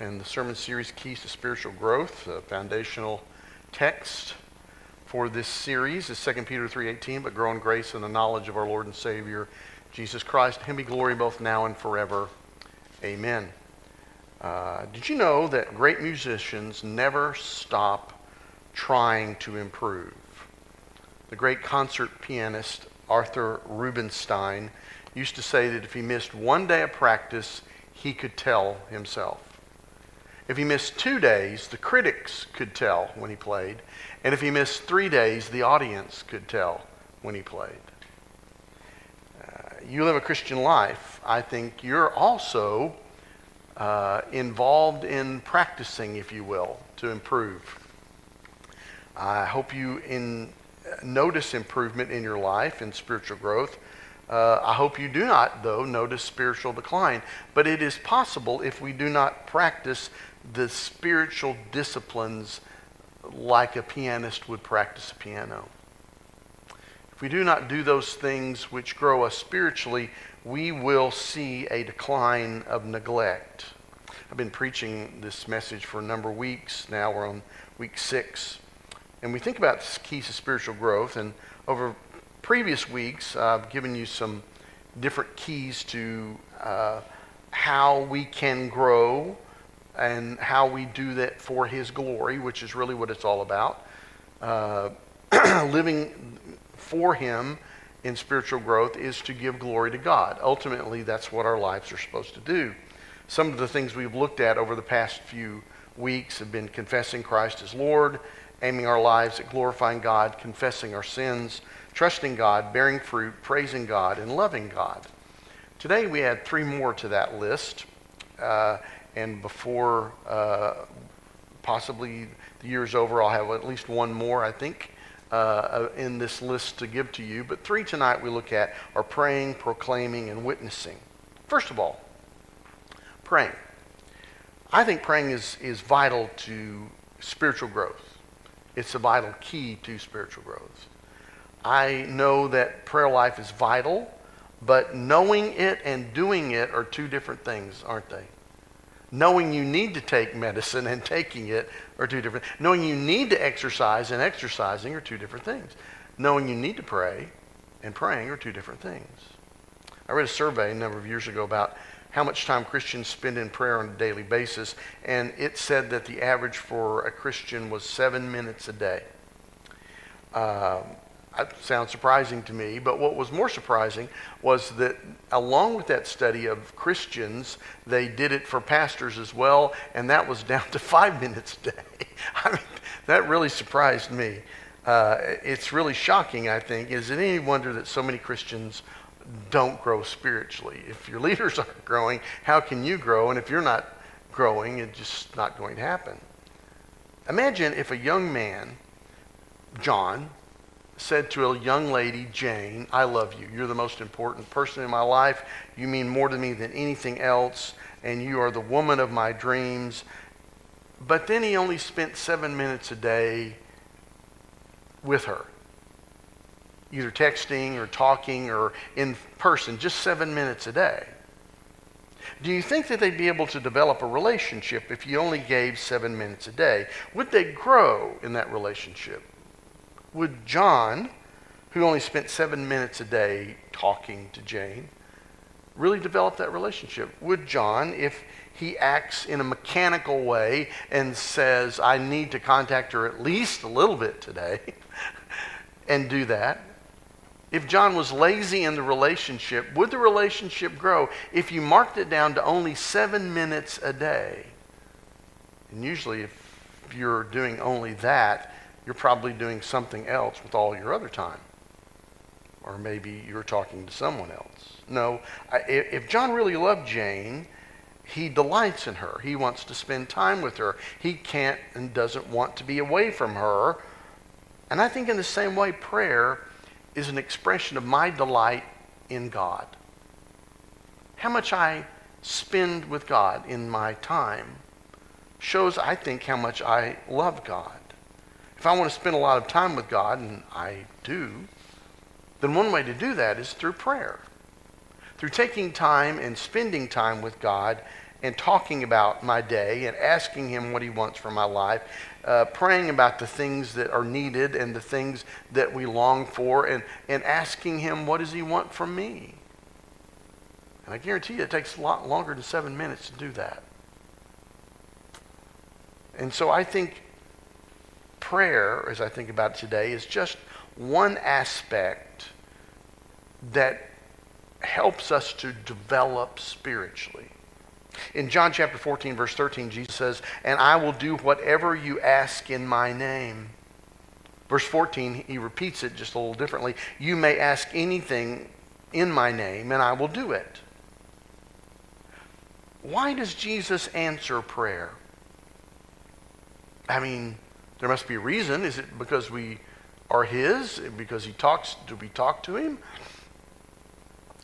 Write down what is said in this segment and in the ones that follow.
in the sermon series Keys to Spiritual Growth. The foundational text for this series is 2 Peter 3.18, but grow in grace and the knowledge of our Lord and Savior, Jesus Christ. Him be glory both now and forever. Amen. Uh, did you know that great musicians never stop trying to improve? The great concert pianist Arthur Rubinstein used to say that if he missed one day of practice, he could tell himself. If he missed two days, the critics could tell when he played. And if he missed three days, the audience could tell when he played. Uh, you live a Christian life. I think you're also uh, involved in practicing, if you will, to improve. I hope you in, notice improvement in your life in spiritual growth. Uh, I hope you do not, though, notice spiritual decline. But it is possible if we do not practice the spiritual disciplines like a pianist would practice a piano. If we do not do those things which grow us spiritually, we will see a decline of neglect. I've been preaching this message for a number of weeks. Now we're on week six. And we think about keys to spiritual growth. And over previous weeks, I've given you some different keys to uh, how we can grow and how we do that for His glory, which is really what it's all about. Uh, living for Him in spiritual growth is to give glory to God. Ultimately, that's what our lives are supposed to do. Some of the things we've looked at over the past few weeks have been confessing Christ as Lord, aiming our lives at glorifying God, confessing our sins, trusting God, bearing fruit, praising God, and loving God. Today we add three more to that list. Uh, and before uh, possibly the year is over, I'll have at least one more, I think, uh, uh, in this list to give to you. But three tonight we look at are praying, proclaiming, and witnessing. First of all, praying. I think praying is, is vital to spiritual growth. It's a vital key to spiritual growth. I know that prayer life is vital, but knowing it and doing it are two different things, aren't they? Knowing you need to take medicine and taking it are two different. Knowing you need to exercise and exercising are two different things. Knowing you need to pray and praying are two different things. I read a survey a number of years ago about how much time Christians spend in prayer on a daily basis, and it said that the average for a Christian was seven minutes a day. Um, that sounds surprising to me, but what was more surprising was that along with that study of Christians, they did it for pastors as well, and that was down to five minutes a day. I mean, that really surprised me. Uh, it's really shocking, I think. Is it any wonder that so many Christians don't grow spiritually? If your leaders aren't growing, how can you grow? And if you're not growing, it's just not going to happen. Imagine if a young man, John, said to a young lady, Jane, I love you. You're the most important person in my life. You mean more to me than anything else, and you are the woman of my dreams. But then he only spent seven minutes a day with her, either texting or talking or in person, just seven minutes a day. Do you think that they'd be able to develop a relationship if you only gave seven minutes a day? Would they grow in that relationship? would John, who only spent seven minutes a day talking to Jane, really develop that relationship? Would John, if he acts in a mechanical way and says, I need to contact her at least a little bit today, and do that, if John was lazy in the relationship, would the relationship grow if you marked it down to only seven minutes a day? And usually, if you're doing only that, you're probably doing something else with all your other time. Or maybe you're talking to someone else. No, if John really loved Jane, he delights in her. He wants to spend time with her. He can't and doesn't want to be away from her. And I think in the same way, prayer is an expression of my delight in God. How much I spend with God in my time shows, I think, how much I love God. If I want to spend a lot of time with God, and I do, then one way to do that is through prayer. Through taking time and spending time with God and talking about my day and asking Him what He wants for my life, uh, praying about the things that are needed and the things that we long for, and, and asking Him what does He want from me. And I guarantee you it takes a lot longer than seven minutes to do that. And so I think prayer, as I think about it today, is just one aspect that helps us to develop spiritually. In John chapter 14, verse 13, Jesus says, And I will do whatever you ask in my name. Verse 14, he repeats it just a little differently. You may ask anything in my name, and I will do it. Why does Jesus answer prayer? I mean, there must be a reason. Is it because we are his? Because he talks, do we talk to him?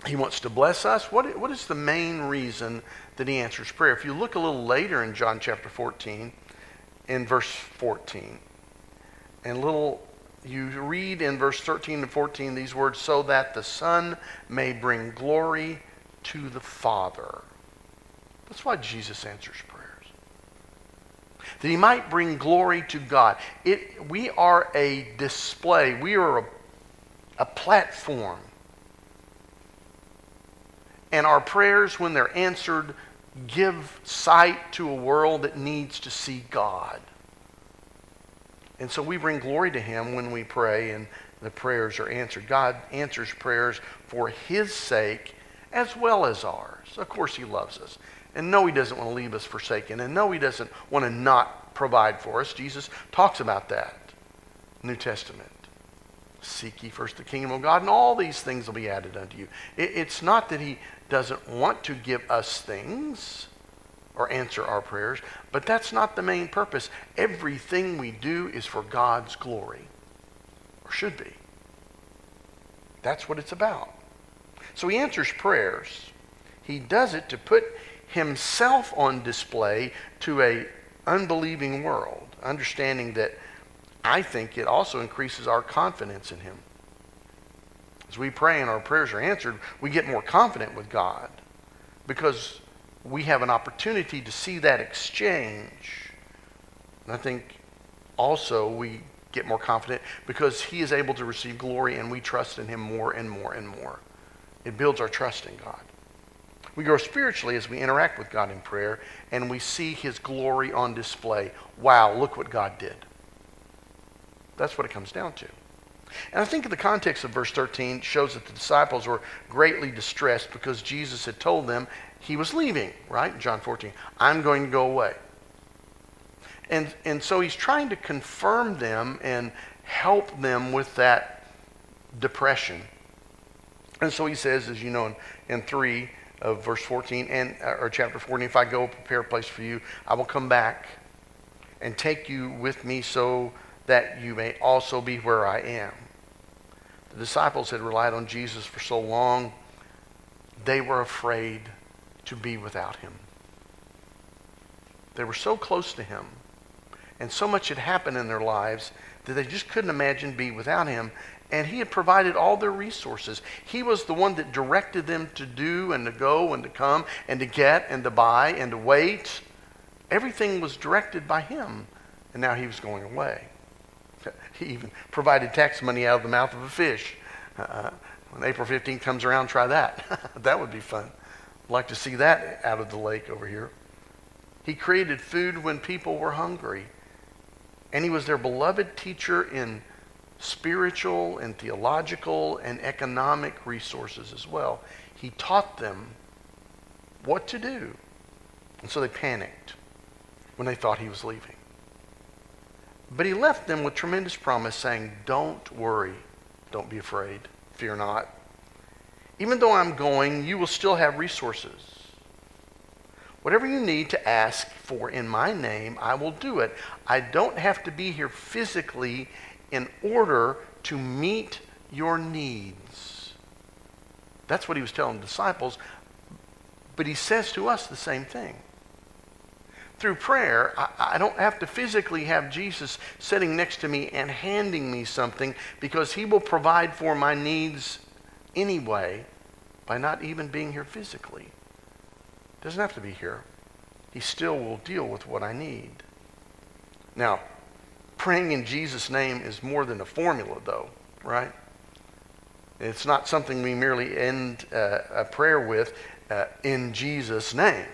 He wants to bless us. What, what is the main reason that he answers prayer? If you look a little later in John chapter 14, in verse 14, and little you read in verse 13 and 14 these words, so that the Son may bring glory to the Father. That's why Jesus answers prayers. That he might bring glory to God. It, we are a display, we are a, a platform and our prayers, when they're answered, give sight to a world that needs to see God. And so we bring glory to Him when we pray and the prayers are answered. God answers prayers for His sake as well as ours. Of course, He loves us. And no, He doesn't want to leave us forsaken. And no, He doesn't want to not provide for us. Jesus talks about that. New Testament. Seek ye first the kingdom of God, and all these things will be added unto you. It, it's not that He doesn't want to give us things or answer our prayers, but that's not the main purpose. Everything we do is for God's glory, or should be. That's what it's about. So he answers prayers. He does it to put himself on display to a unbelieving world, understanding that I think it also increases our confidence in him. As we pray and our prayers are answered, we get more confident with God because we have an opportunity to see that exchange. And I think also we get more confident because He is able to receive glory and we trust in Him more and more and more. It builds our trust in God. We grow spiritually as we interact with God in prayer and we see His glory on display. Wow, look what God did. That's what it comes down to. And I think the context of verse 13 shows that the disciples were greatly distressed because Jesus had told them he was leaving, right? John 14. I'm going to go away. And, and so he's trying to confirm them and help them with that depression. And so he says, as you know, in, in 3 of verse 14, and, uh, or chapter 14, if I go prepare a place for you, I will come back and take you with me so that you may also be where I am. The disciples had relied on Jesus for so long, they were afraid to be without him. They were so close to him, and so much had happened in their lives that they just couldn't imagine be without him. And he had provided all their resources. He was the one that directed them to do and to go and to come and to get and to buy and to wait. Everything was directed by him. And now he was going away. He even provided tax money out of the mouth of a fish. Uh, when April 15th comes around, try that. that would be fun. I'd like to see that out of the lake over here. He created food when people were hungry. And he was their beloved teacher in spiritual and theological and economic resources as well. He taught them what to do. And so they panicked when they thought he was leaving. But he left them with tremendous promise, saying, Don't worry, don't be afraid, fear not. Even though I'm going, you will still have resources. Whatever you need to ask for in my name, I will do it. I don't have to be here physically in order to meet your needs. That's what he was telling the disciples. But he says to us the same thing through prayer, I, I, don't have to physically have Jesus sitting next to me and handing me something because he will provide for my needs anyway by not even being here physically. Doesn't have to be here. he still will deal with what I need. Now, praying in Jesus' name is more than a formula, though, right? It's not something we merely end uh, a prayer with uh, in Jesus' name.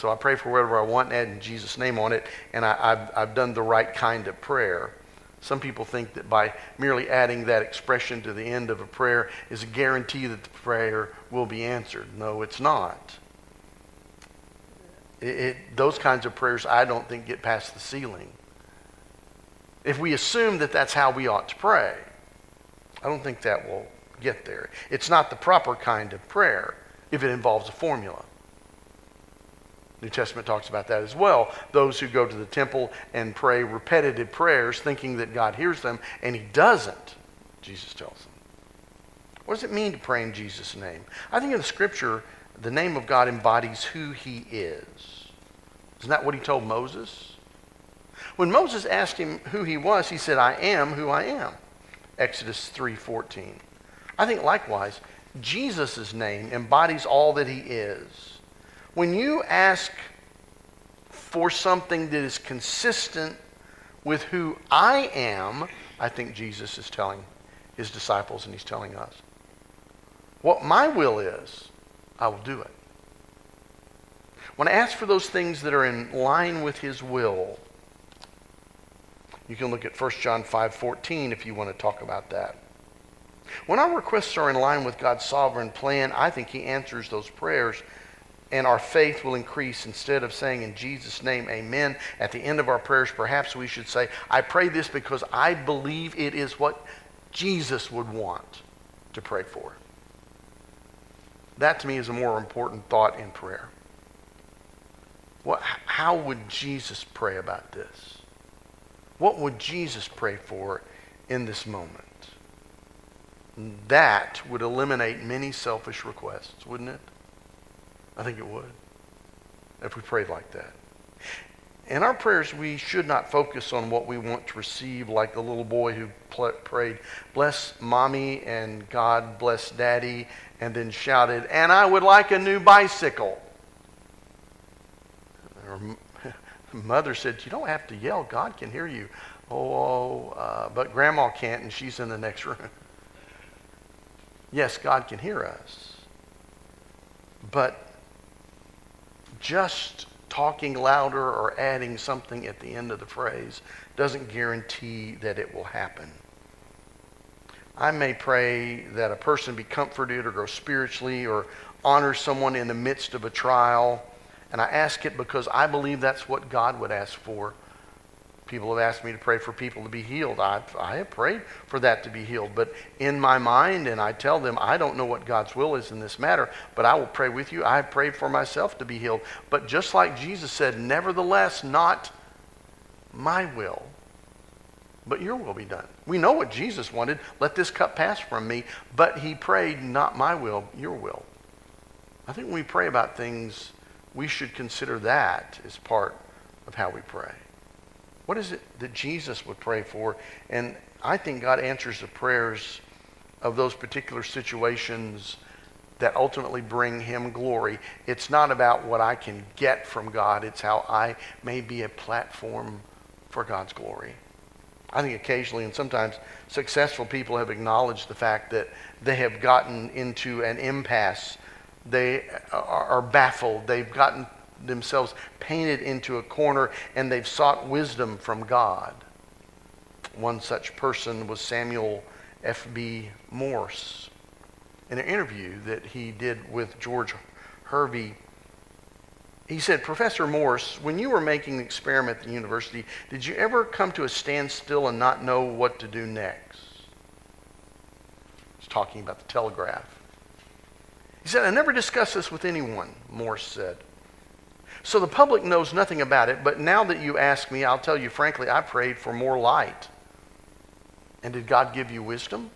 So I pray for whatever I want and add in Jesus' name on it, and I, have I've done the right kind of prayer. Some people think that by merely adding that expression to the end of a prayer is a guarantee that the prayer will be answered. No, it's not. It, it, those kinds of prayers, I don't think, get past the ceiling. If we assume that that's how we ought to pray, I don't think that will get there. It's not the proper kind of prayer if it involves a formula. New Testament talks about that as well. Those who go to the temple and pray repetitive prayers thinking that God hears them, and he doesn't, Jesus tells them. What does it mean to pray in Jesus' name? I think in the scripture, the name of God embodies who he is. Isn't that what he told Moses? When Moses asked him who he was, he said, I am who I am. Exodus 3:14. I think likewise, Jesus' name embodies all that he is. When you ask for something that is consistent with who I am, I think Jesus is telling his disciples and he's telling us. What my will is, I will do it. When I ask for those things that are in line with his will, you can look at 1 John 5:14 if you want to talk about that. When our requests are in line with God's sovereign plan, I think he answers those prayers and our faith will increase. Instead of saying in Jesus' name, amen, at the end of our prayers, perhaps we should say, I pray this because I believe it is what Jesus would want to pray for. That to me is a more important thought in prayer. What, how would Jesus pray about this? What would Jesus pray for in this moment? That would eliminate many selfish requests, wouldn't it? I think it would if we prayed like that. In our prayers, we should not focus on what we want to receive, like the little boy who pl- prayed, Bless mommy and God bless daddy, and then shouted, And I would like a new bicycle. Her mother said, You don't have to yell. God can hear you. Oh, oh uh, but grandma can't, and she's in the next room. yes, God can hear us. But just talking louder or adding something at the end of the phrase doesn't guarantee that it will happen. I may pray that a person be comforted or grow spiritually or honor someone in the midst of a trial and I ask it because I believe that's what God would ask for. People have asked me to pray for people to be healed. I've, I have prayed for that to be healed. But in my mind, and I tell them, I don't know what God's will is in this matter, but I will pray with you. I have prayed for myself to be healed. But just like Jesus said, nevertheless, not my will, but your will be done. We know what Jesus wanted. Let this cup pass from me. But he prayed, not my will, your will. I think when we pray about things, we should consider that as part of how we pray. What is it that Jesus would pray for? And I think God answers the prayers of those particular situations that ultimately bring him glory. It's not about what I can get from God, it's how I may be a platform for God's glory. I think occasionally and sometimes successful people have acknowledged the fact that they have gotten into an impasse they are baffled. They've gotten themselves painted into a corner and they've sought wisdom from God. One such person was Samuel F.B. Morse. In an interview that he did with George Hervey, he said, Professor Morse, when you were making the experiment at the university, did you ever come to a standstill and not know what to do next? He's talking about the telegraph. He said, I never discussed this with anyone, Morse said. So the public knows nothing about it, but now that you ask me, I'll tell you frankly, I prayed for more light. And did God give you wisdom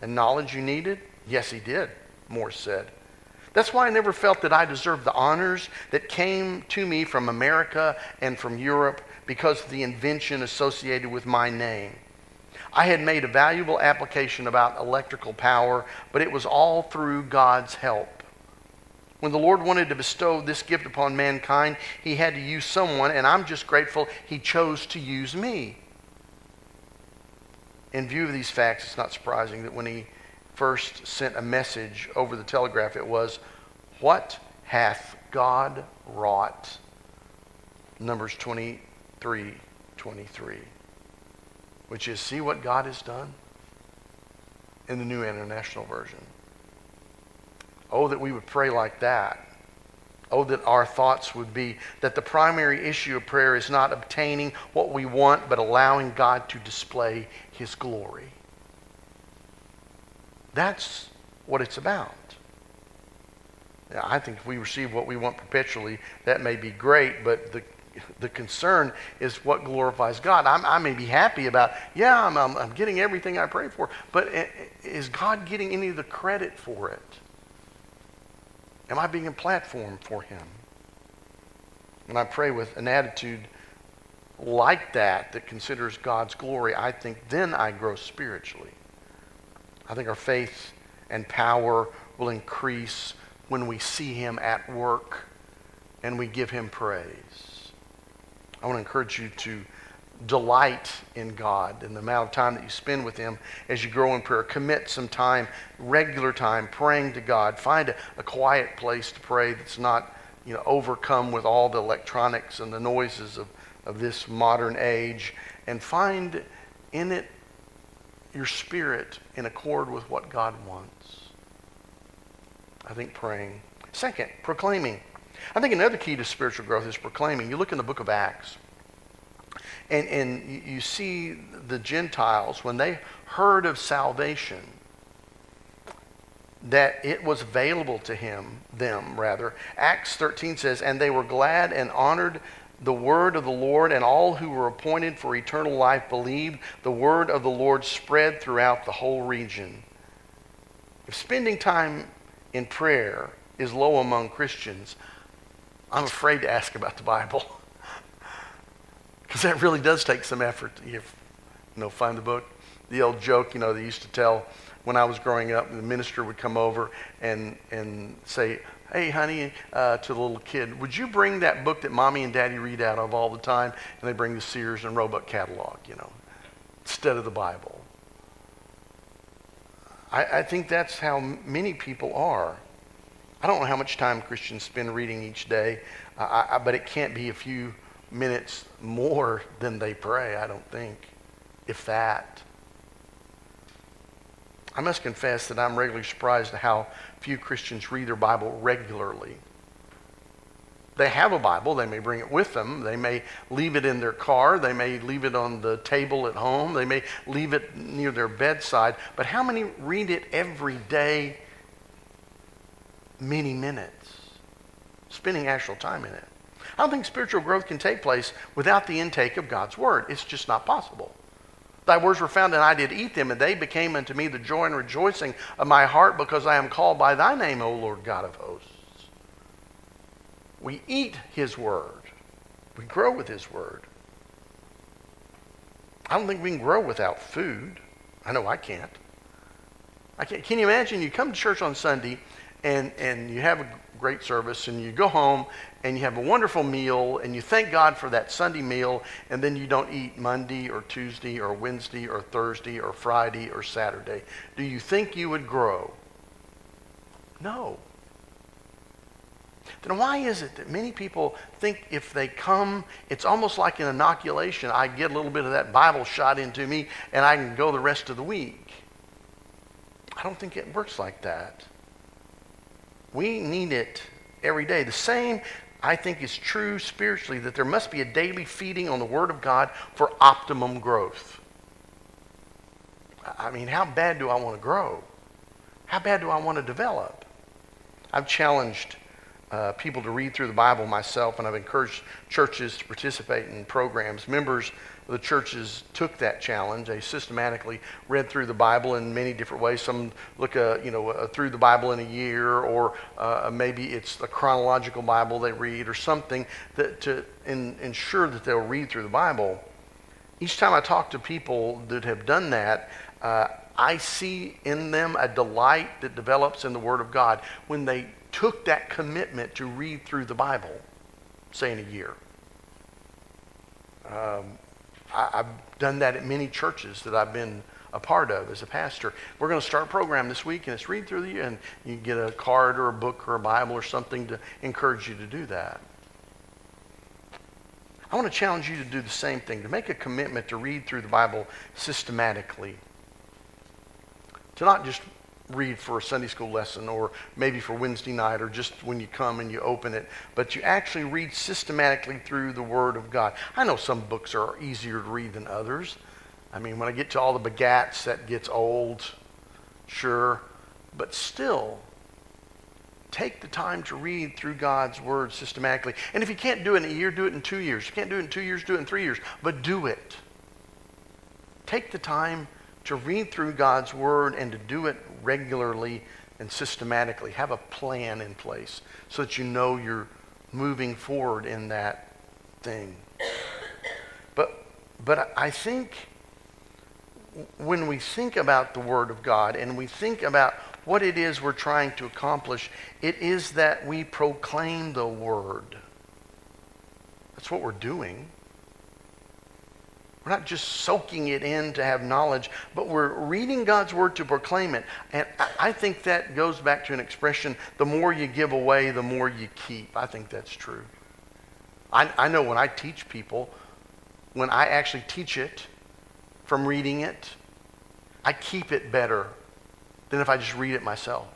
and knowledge you needed? Yes, He did, Morse said. That's why I never felt that I deserved the honors that came to me from America and from Europe because of the invention associated with my name. I had made a valuable application about electrical power, but it was all through God's help. When the Lord wanted to bestow this gift upon mankind, he had to use someone, and I'm just grateful he chose to use me. In view of these facts, it's not surprising that when he first sent a message over the telegraph, it was, What hath God wrought? Numbers 23 23, which is, See what God has done in the New International Version. Oh, that we would pray like that. Oh, that our thoughts would be that the primary issue of prayer is not obtaining what we want, but allowing God to display His glory. That's what it's about. Now, I think if we receive what we want perpetually, that may be great, but the, the concern is what glorifies God. I'm, i may be happy about, yeah, I'm, I'm, I'm getting everything I pray for, but is God getting any of the credit for it? Am I being a platform for him? When I pray with an attitude like that, that considers God's glory, I think then I grow spiritually. I think our faith and power will increase when we see him at work and we give him praise. I want to encourage you to delight in God and the amount of time that you spend with Him as you grow in prayer. Commit some time, regular time, praying to God. Find a, a, quiet place to pray that's not you know, overcome with all the electronics and the noises of, of this modern age. And find in it your spirit in accord with what God wants. I think praying. Second, proclaiming. I think another key to spiritual growth is proclaiming. You look in the book of Acts. And, and you see the Gentiles, when they heard of salvation, that it was available to him, them rather. Acts 13 says, And they were glad and honored the word of the Lord, and all who were appointed for eternal life believed. The word of the Lord spread throughout the whole region. If spending time in prayer is low among Christians, I'm afraid to ask about the Bible. Because that really does take some effort. You, know, find the book. The old joke, you know, they used to tell when I was growing up, the minister would come over and, and say, hey, honey, uh, to the little kid, would you bring that book that mommy and daddy read out of all the time? And they bring the Sears and Roebuck catalog, you know, instead of the Bible. I, I think that's how many people are. I don't know how much time Christians spend reading each day, uh, I, but it can't be a few minutes more than they pray, I don't think, if that. I must confess that I'm regularly surprised at how few Christians read their Bible regularly. They have a Bible, they may bring it with them, they may leave it in their car, they may leave it on the table at home, they may leave it near their bedside, but how many read it every day, many minutes, spending actual time in it? I don't think spiritual growth can take place without the intake of God's word. It's just not possible. Thy words were found, and I did eat them, and they became unto me the joy and rejoicing of my heart, because I am called by thy name, O Lord God of hosts. We eat his word, we grow with his word. I don't think we can grow without food. I know I can't. I can't. Can you imagine you come to church on Sunday and, and you have a great service and you go home and you have a wonderful meal and you thank God for that Sunday meal and then you don't eat Monday or Tuesday or Wednesday or Thursday or Friday or Saturday, do you think you would grow? No. Then why is it that many people think if they come, it's almost like an inoculation. I get a little bit of that Bible shot into me and I can go the rest of the week. I don't think it works like that. We need it every day. The same, I think, is true spiritually that there must be a daily feeding on the Word of God for optimum growth. I mean, how bad do I want to grow? How bad do I want to develop? I've challenged uh, people to read through the Bible myself, and I've encouraged churches to participate in programs. Members the churches took that challenge. They systematically read through the Bible in many different ways. Some look, uh, you know, uh, through the Bible in a year, or uh, maybe it's a chronological Bible they read, or something that to in, ensure that they'll read through the Bible. Each time I talk to people that have done that, uh, I see in them a delight that develops in the Word of God when they took that commitment to read through the Bible, say in a year. Um, I, I've done that at many churches that I've been a part of as a pastor. We're going to start a program this week, and it's read through the year, and you get a card or a book or a Bible or something to encourage you to do that. I want to challenge you to do the same thing, to make a commitment to read through the Bible systematically. To not just read for a Sunday school lesson or maybe for Wednesday night or just when you come and you open it, but you actually read systematically through the Word of God. I know some books are easier to read than others. I mean, when I get to all the begats, that gets old, sure, but still, take the time to read through God's Word systematically. And if you can't do it in a year, do it in two years. If you can't do it in two years, do it in three years, but do it. Take the time to read through God's Word and to do it regularly and systematically. Have a plan in place so that you know you're moving forward in that thing. But, but I think when we think about the Word of God and we think about what it is we're trying to accomplish, it is that we proclaim the Word. That's what we're doing. We're not just soaking it in to have knowledge, but we're reading God's word to proclaim it. And I think that goes back to an expression the more you give away, the more you keep. I think that's true. I, I know when I teach people, when I actually teach it from reading it, I keep it better than if I just read it myself.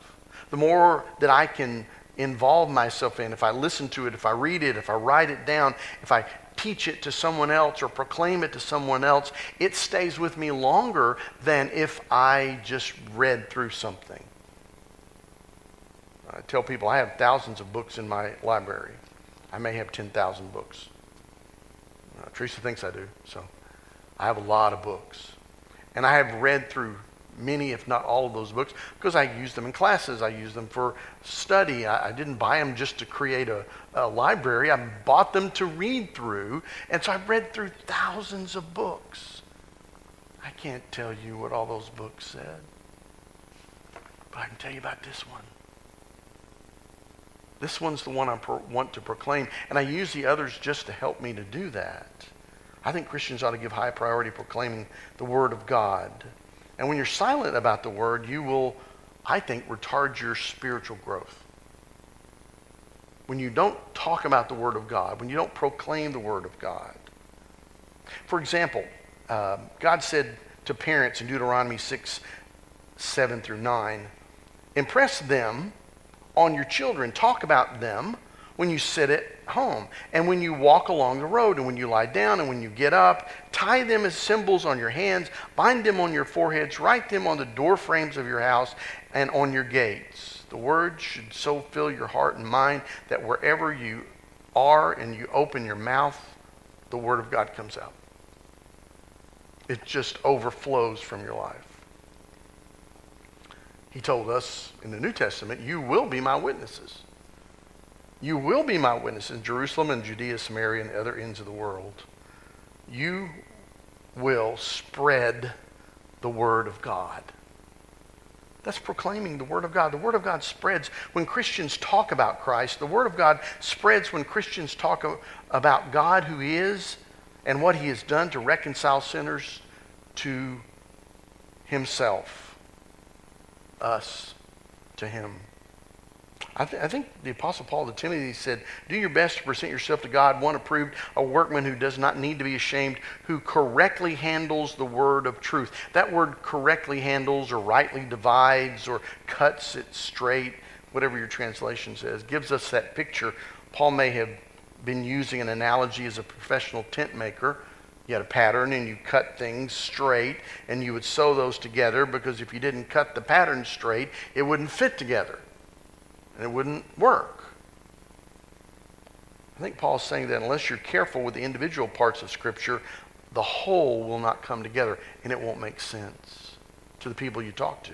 The more that I can involve myself in, if I listen to it, if I read it, if I write it down, if I teach it to someone else or proclaim it to someone else, it stays with me longer than if I just read through something. I tell people I have thousands of books in my library. I may have 10,000 books. Uh, Teresa thinks I do, so I have a lot of books. And I have read through many, if not all of those books, because I use them in classes. I use them for study. I, I didn't buy them just to create a, a, library. I bought them to read through. And so I've read through thousands of books. I can't tell you what all those books said, but I can tell you about this one. This one's the one I pro- want to proclaim, and I use the others just to help me to do that. I think Christians ought to give high priority proclaiming the Word of God. And when you're silent about the word, you will, I think, retard your spiritual growth. When you don't talk about the word of God, when you don't proclaim the word of God. For example, uh, God said to parents in Deuteronomy 6, 7 through 9, impress them on your children. Talk about them when you sit at home and when you walk along the road and when you lie down and when you get up. Tie them as symbols on your hands, bind them on your foreheads, write them on the door frames of your house and on your gates. The word should so fill your heart and mind that wherever you are and you open your mouth, the word of God comes out. It just overflows from your life. He told us in the New Testament, You will be my witnesses. You will be my witness in Jerusalem and Judea, Samaria, and the other ends of the world. You will spread the word of God. That's proclaiming the Word of God. The Word of God spreads when Christians talk about Christ. The Word of God spreads when Christians talk about God who is and what He has done to reconcile sinners to Himself, us to Him. I, th- I, think the Apostle Paul to Timothy said, Do your best to present yourself to God, one approved, a workman who does not need to be ashamed, who correctly handles the word of truth. That word correctly handles or rightly divides or cuts it straight, whatever your translation says, gives us that picture. Paul may have been using an analogy as a professional tent maker. You had a pattern and you cut things straight and you would sew those together because if you didn't cut the pattern straight, it wouldn't fit together and it wouldn't work. I think Paul's saying that unless you're careful with the individual parts of Scripture, the whole will not come together and it won't make sense to the people you talk to.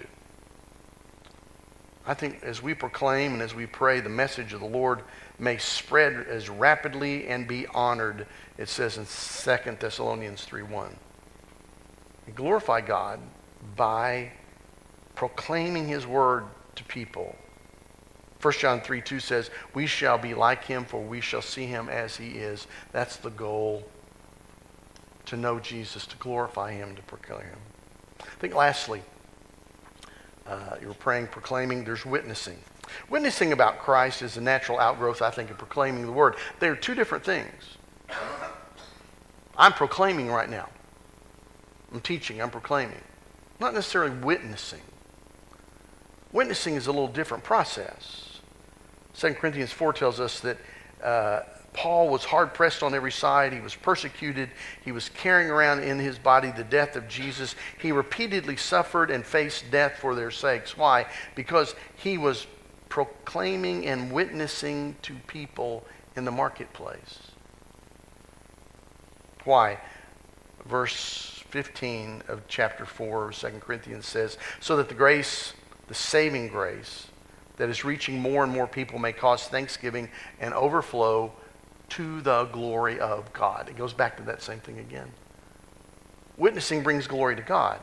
I think as we proclaim and as we pray, the message of the Lord may spread as rapidly and be honored, it says in 2 Thessalonians 3.1. Glorify God by proclaiming his word to people 1 John 3 2 says, We shall be like him, for we shall see him as he is. That's the goal to know Jesus, to glorify him, to proclaim him. I think lastly, uh, you're praying, proclaiming, there's witnessing. Witnessing about Christ is a natural outgrowth, I think, of proclaiming the word. They're two different things. I'm proclaiming right now. I'm teaching, I'm proclaiming. Not necessarily witnessing. Witnessing is a little different process. 2 Corinthians 4 tells us that uh, Paul was hard pressed on every side. He was persecuted. He was carrying around in his body the death of Jesus. He repeatedly suffered and faced death for their sakes. Why? Because he was proclaiming and witnessing to people in the marketplace. Why? Verse 15 of chapter 4 of 2 Corinthians says, So that the grace, the saving grace, that is reaching more and more people may cause thanksgiving and overflow to the glory of God. It goes back to that same thing again. Witnessing brings glory to God.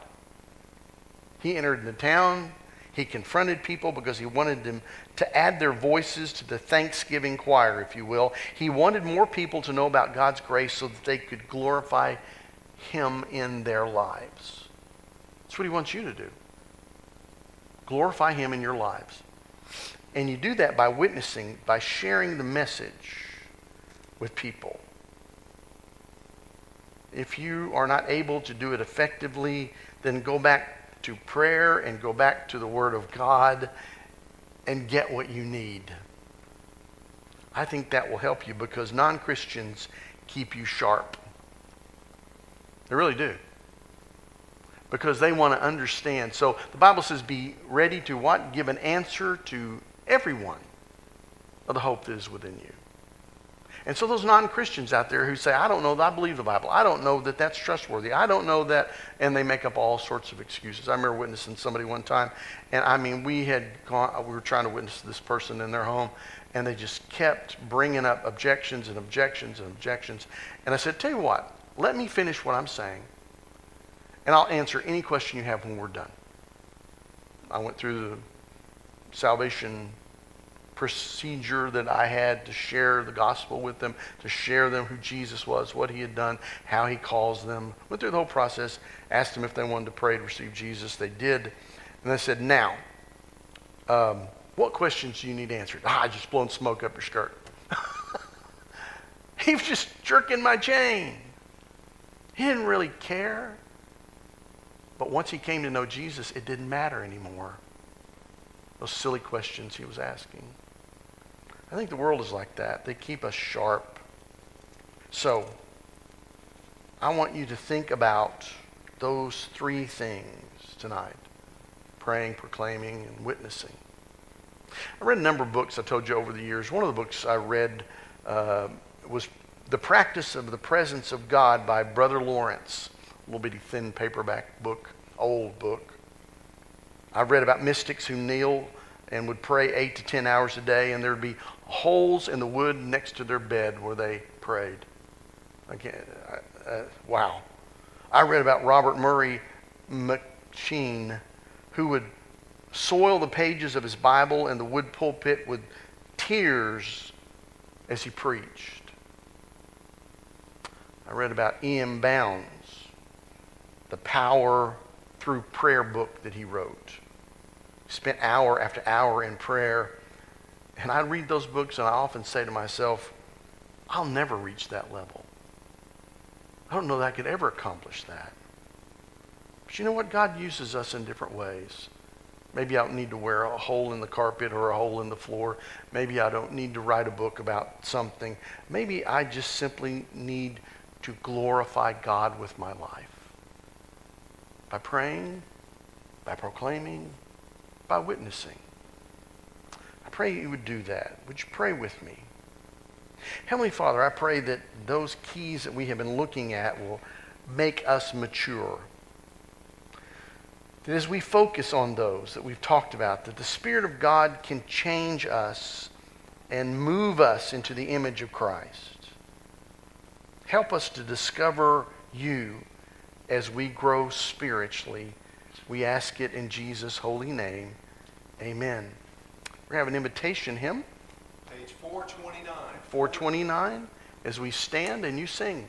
He entered the town. He confronted people because he wanted them to add their voices to the thanksgiving choir, if you will. He wanted more people to know about God's grace so that they could glorify him in their lives. That's what he wants you to do. Glorify him in your lives. And you do that by witnessing, by sharing the message with people. If you are not able to do it effectively, then go back to prayer and go back to the Word of God and get what you need. I think that will help you because non Christians keep you sharp. They really do. Because they want to understand. So the Bible says, be ready to what? Give an answer to everyone of the hope that is within you. And so those non-Christians out there who say, I don't know that I believe the Bible. I don't know that that's trustworthy. I don't know that, and they make up all sorts of excuses. I remember witnessing somebody one time, and I mean, we had gone, we were trying to witness this person in their home, and they just kept bringing up objections and objections and objections. And I said, tell you what, let me finish what I'm saying, and I'll answer any question you have when we're done. I went through the salvation procedure that I had to share the gospel with them, to share them who Jesus was, what he had done, how he calls them. Went through the whole process, asked them if they wanted to pray to receive Jesus. They did. And I said, now, um, what questions do you need answered? Ah, I just blown smoke up your skirt. he was just jerking my chain. He didn't really care. But once he came to know Jesus, it didn't matter anymore. Those silly questions he was asking. I think the world is like that. They keep us sharp. So, I want you to think about those three things tonight praying, proclaiming, and witnessing. I read a number of books I told you over the years. One of the books I read uh, was The Practice of the Presence of God by Brother Lawrence, little bitty thin paperback book, old book. I read about mystics who kneel and would pray eight to ten hours a day, and there would be holes in the wood next to their bed where they prayed. Again, uh, wow. I read about Robert Murray M'Cheyne, who would soil the pages of his Bible and the wood pulpit with tears as he preached. I read about E.M. Bounds, the power through prayer book that he wrote. Spent hour after hour in prayer and I read those books and I often say to myself, I'll never reach that level. I don't know that I could ever accomplish that. But you know what? God uses us in different ways. Maybe I don't need to wear a hole in the carpet or a hole in the floor. Maybe I don't need to write a book about something. Maybe I just simply need to glorify God with my life. By praying, by proclaiming, by witnessing I pray you would do that. Would you pray with me? Heavenly Father, I pray that those keys that we have been looking at will make us mature. That as we focus on those that we've talked about, that the Spirit of God can change us and move us into the image of Christ. Help us to discover you as we grow spiritually. We ask it in Jesus' holy name. Amen. We're going have an invitation hymn, Page 429. 429, as we stand and you sing.